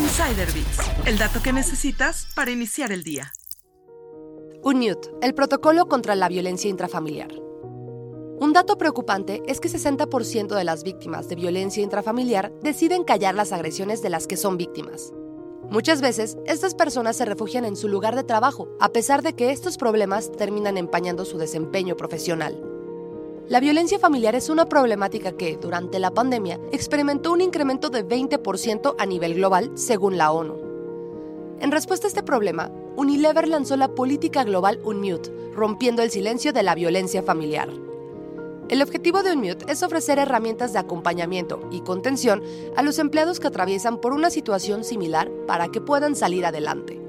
Insider Bits, el dato que necesitas para iniciar el día. UNMUTE, el protocolo contra la violencia intrafamiliar. Un dato preocupante es que 60% de las víctimas de violencia intrafamiliar deciden callar las agresiones de las que son víctimas. Muchas veces, estas personas se refugian en su lugar de trabajo, a pesar de que estos problemas terminan empañando su desempeño profesional. La violencia familiar es una problemática que, durante la pandemia, experimentó un incremento de 20% a nivel global, según la ONU. En respuesta a este problema, Unilever lanzó la política global Unmute, rompiendo el silencio de la violencia familiar. El objetivo de Unmute es ofrecer herramientas de acompañamiento y contención a los empleados que atraviesan por una situación similar para que puedan salir adelante.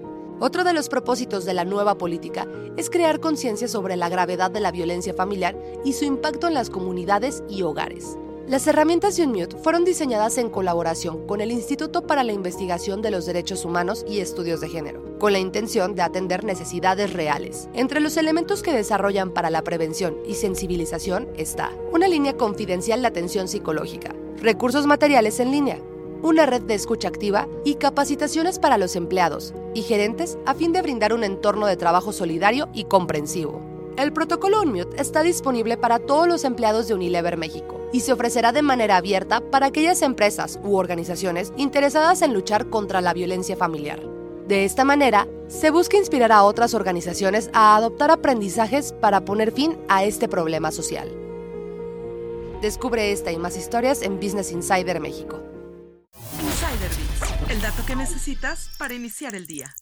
Otro de los propósitos de la nueva política es crear conciencia sobre la gravedad de la violencia familiar y su impacto en las comunidades y hogares. Las herramientas de Unmute fueron diseñadas en colaboración con el Instituto para la Investigación de los Derechos Humanos y Estudios de Género, con la intención de atender necesidades reales. Entre los elementos que desarrollan para la prevención y sensibilización está una línea confidencial de atención psicológica, recursos materiales en línea, una red de escucha activa y capacitaciones para los empleados y gerentes a fin de brindar un entorno de trabajo solidario y comprensivo. El protocolo Unmute está disponible para todos los empleados de Unilever México y se ofrecerá de manera abierta para aquellas empresas u organizaciones interesadas en luchar contra la violencia familiar. De esta manera, se busca inspirar a otras organizaciones a adoptar aprendizajes para poner fin a este problema social. Descubre esta y más historias en Business Insider México. Dato que necesitas para iniciar el día.